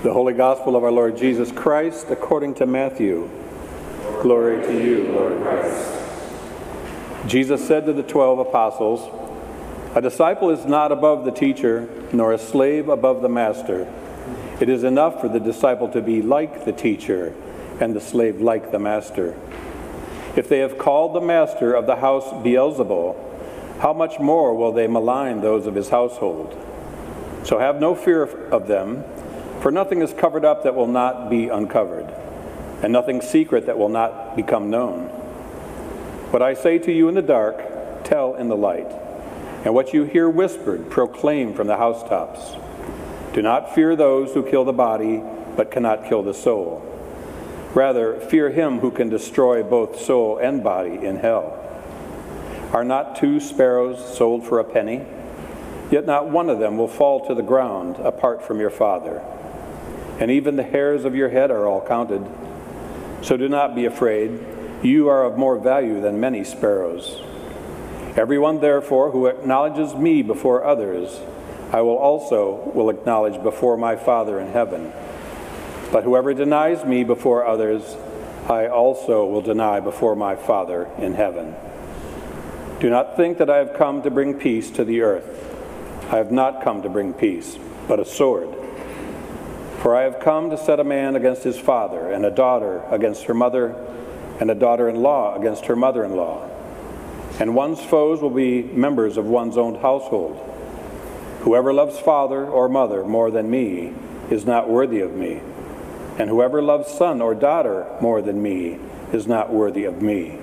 The Holy Gospel of our Lord Jesus Christ according to Matthew. Glory to you, Lord Christ. Jesus said to the twelve apostles, A disciple is not above the teacher, nor a slave above the master. It is enough for the disciple to be like the teacher, and the slave like the master. If they have called the master of the house Beelzebul, how much more will they malign those of his household? So have no fear of them, for nothing is covered up that will not be uncovered, and nothing secret that will not become known. What I say to you in the dark, tell in the light, and what you hear whispered, proclaim from the housetops. Do not fear those who kill the body, but cannot kill the soul. Rather, fear him who can destroy both soul and body in hell. Are not two sparrows sold for a penny? Yet not one of them will fall to the ground apart from your Father. And even the hairs of your head are all counted. So do not be afraid. You are of more value than many sparrows. Everyone, therefore, who acknowledges me before others, I will also will acknowledge before my Father in heaven. But whoever denies me before others, I also will deny before my Father in heaven. Do not think that I have come to bring peace to the earth. I have not come to bring peace, but a sword. For I have come to set a man against his father, and a daughter against her mother, and a daughter in law against her mother in law. And one's foes will be members of one's own household. Whoever loves father or mother more than me is not worthy of me, and whoever loves son or daughter more than me is not worthy of me.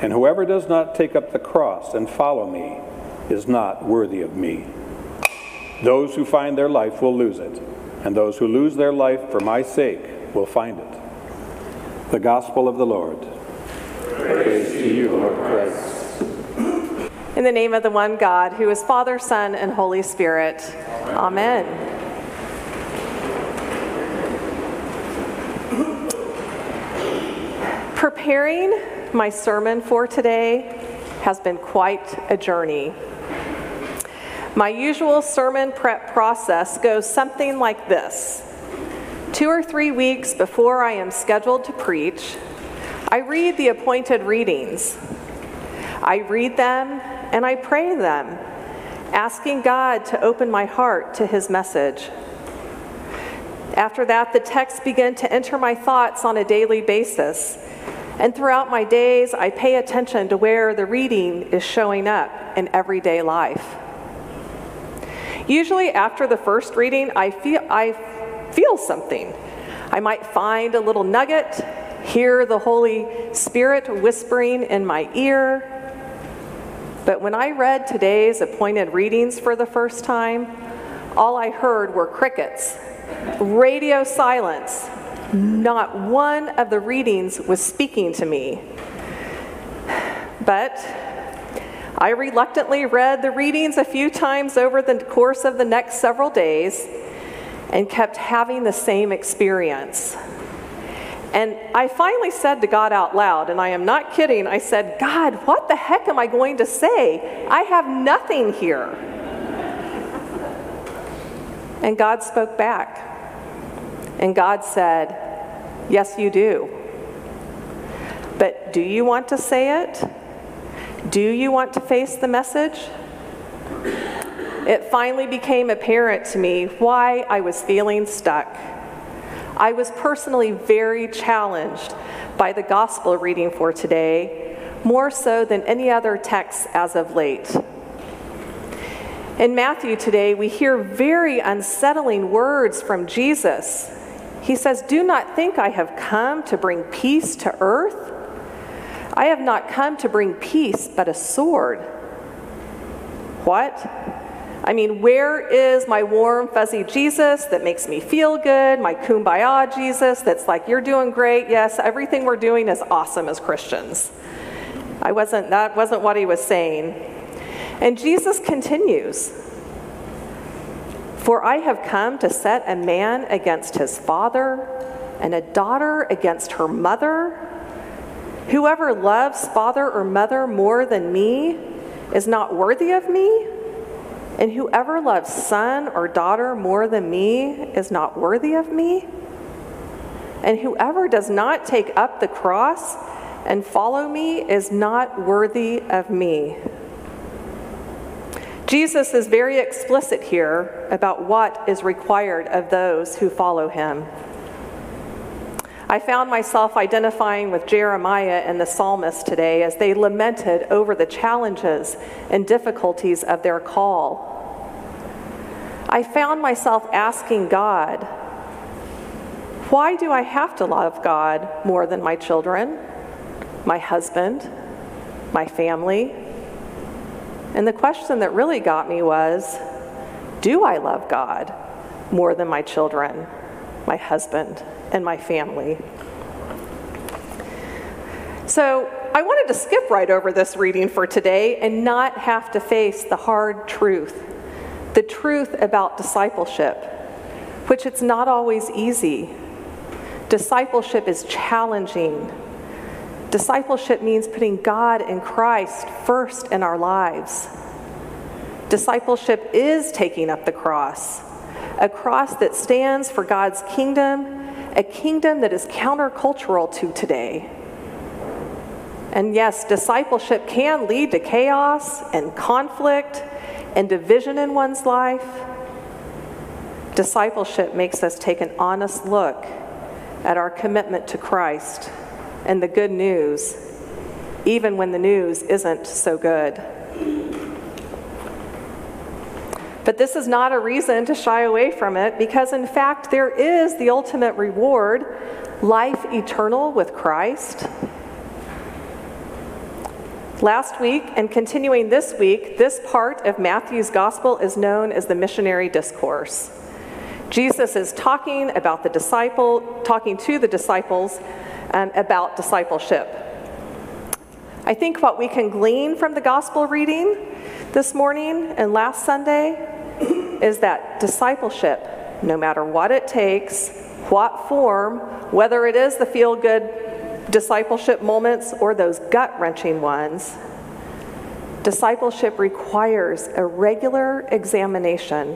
And whoever does not take up the cross and follow me is not worthy of me. Those who find their life will lose it, and those who lose their life for my sake will find it. The Gospel of the Lord. Praise to you, Lord Christ. In the name of the one God, who is Father, Son, and Holy Spirit. Amen. Preparing my sermon for today has been quite a journey. My usual sermon prep process goes something like this Two or three weeks before I am scheduled to preach, I read the appointed readings. I read them and I pray them, asking God to open my heart to His message. After that, the texts begin to enter my thoughts on a daily basis and throughout my days, I pay attention to where the reading is showing up in everyday life. Usually, after the first reading, I feel, I feel something. I might find a little nugget, hear the Holy Spirit whispering in my ear. But when I read today's appointed readings for the first time, all I heard were crickets, radio silence, not one of the readings was speaking to me. But I reluctantly read the readings a few times over the course of the next several days and kept having the same experience. And I finally said to God out loud, and I am not kidding, I said, God, what the heck am I going to say? I have nothing here. And God spoke back. And God said, Yes, you do. But do you want to say it? Do you want to face the message? It finally became apparent to me why I was feeling stuck. I was personally very challenged by the gospel reading for today, more so than any other text as of late. In Matthew today, we hear very unsettling words from Jesus he says, Do not think I have come to bring peace to earth. I have not come to bring peace, but a sword. What? I mean, where is my warm, fuzzy Jesus that makes me feel good? My kumbaya Jesus that's like, you're doing great. Yes, everything we're doing is awesome as Christians. I wasn't, that wasn't what he was saying. And Jesus continues for I have come to set a man against his father, and a daughter against her mother. Whoever loves father or mother more than me is not worthy of me, And whoever loves son or daughter more than me is not worthy of me. And whoever does not take up the cross and follow me is not worthy of me. Jesus is very explicit here about what is required of those who follow him. I found myself identifying with Jeremiah and the psalmist today as they lamented over the challenges and difficulties of their call. I found myself asking God, why do I have to love God more than my children, my husband, my family? And the question that really got me was, do I love God more than my children, my husband, and my family. So I wanted to skip right over this reading for today and not have to face the hard truth, the truth about discipleship, which it's not always easy. Discipleship is challenging. Discipleship means putting God and Christ first in our lives. Discipleship is taking up the cross, a cross that stands for God's kingdom a kingdom that is countercultural to today. And yes, discipleship can lead to chaos and conflict and division in one's life. Discipleship makes us take an honest look at our commitment to Christ and the good news, even when the news isn't so good. But this is not a reason to shy away from it because, in fact, there is the ultimate reward life eternal with Christ. Last week and continuing this week, this part of Matthew's gospel is known as the missionary discourse. Jesus is talking about the disciple, talking to the disciples um, about discipleship. I think what we can glean from the gospel reading this morning and last Sunday is that discipleship, no matter what it takes, what form, whether it is the feel good discipleship moments or those gut wrenching ones, discipleship requires a regular examination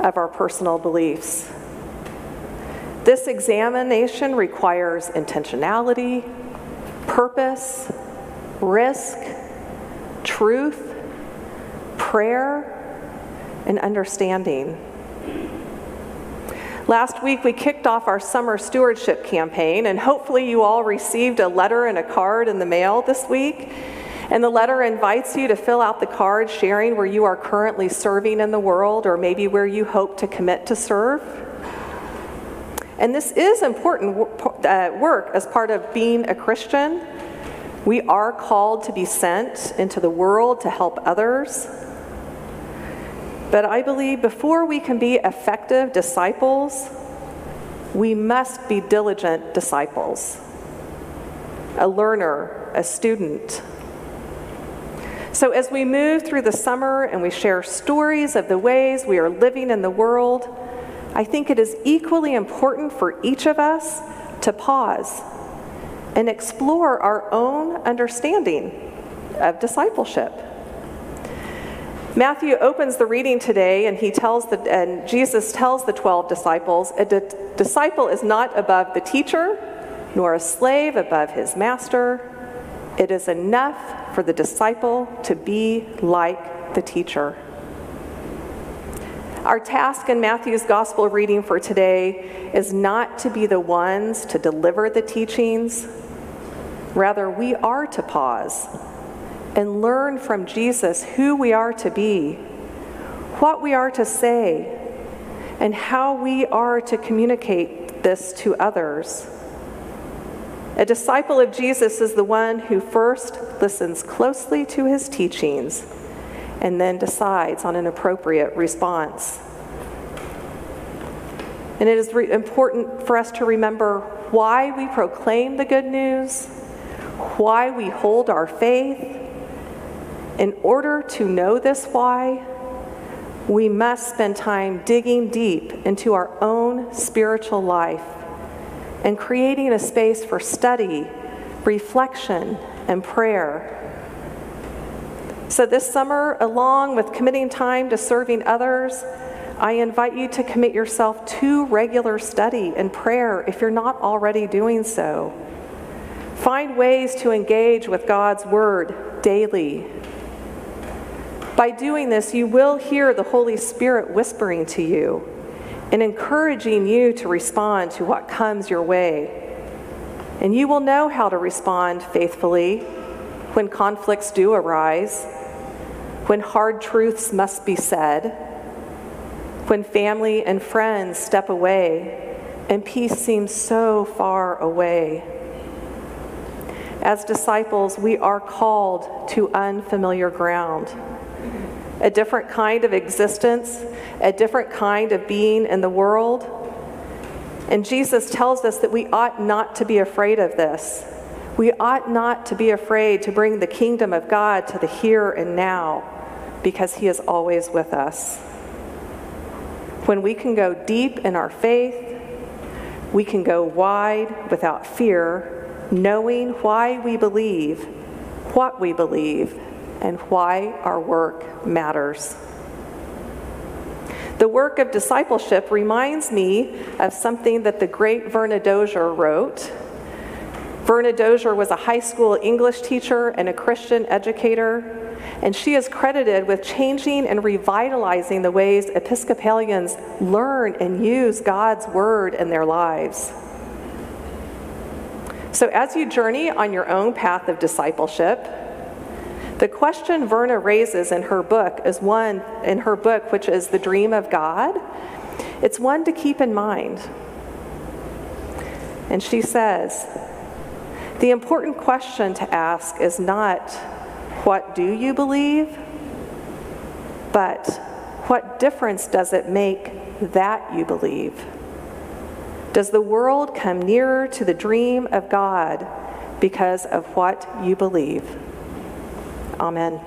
of our personal beliefs. This examination requires intentionality, purpose, risk, truth, prayer, and understanding. Last week, we kicked off our summer stewardship campaign, and hopefully, you all received a letter and a card in the mail this week. And the letter invites you to fill out the card sharing where you are currently serving in the world or maybe where you hope to commit to serve. And this is important uh, work as part of being a Christian. We are called to be sent into the world to help others. But I believe before we can be effective disciples, we must be diligent disciples, a learner, a student. So, as we move through the summer and we share stories of the ways we are living in the world, I think it is equally important for each of us to pause and explore our own understanding of discipleship. Matthew opens the reading today and he tells the, and Jesus tells the 12 disciples, a di- disciple is not above the teacher, nor a slave above his master. It is enough for the disciple to be like the teacher. Our task in Matthew's gospel reading for today is not to be the ones to deliver the teachings. Rather, we are to pause and learn from Jesus who we are to be, what we are to say, and how we are to communicate this to others. A disciple of Jesus is the one who first listens closely to his teachings and then decides on an appropriate response. And it is re- important for us to remember why we proclaim the good news, why we hold our faith, in order to know this why, we must spend time digging deep into our own spiritual life and creating a space for study, reflection, and prayer. So, this summer, along with committing time to serving others, I invite you to commit yourself to regular study and prayer if you're not already doing so. Find ways to engage with God's Word daily. By doing this, you will hear the Holy Spirit whispering to you and encouraging you to respond to what comes your way. And you will know how to respond faithfully when conflicts do arise, when hard truths must be said, when family and friends step away and peace seems so far away. As disciples, we are called to unfamiliar ground a different kind of existence, a different kind of being in the world. And Jesus tells us that we ought not to be afraid of this. We ought not to be afraid to bring the kingdom of God to the here and now because he is always with us. When we can go deep in our faith, we can go wide without fear, knowing why we believe, what we believe, and why our work matters. The work of discipleship reminds me of something that the great Verna Dozier wrote. Verna Dozier was a high school English teacher and a Christian educator, and she is credited with changing and revitalizing the ways Episcopalians learn and use God's Word in their lives. So, as you journey on your own path of discipleship, the question Verna raises in her book is one in her book, which is The Dream of God. It's one to keep in mind. And she says, the important question to ask is not, what do you believe? But what difference does it make that you believe? Does the world come nearer to the dream of God because of what you believe? Amen.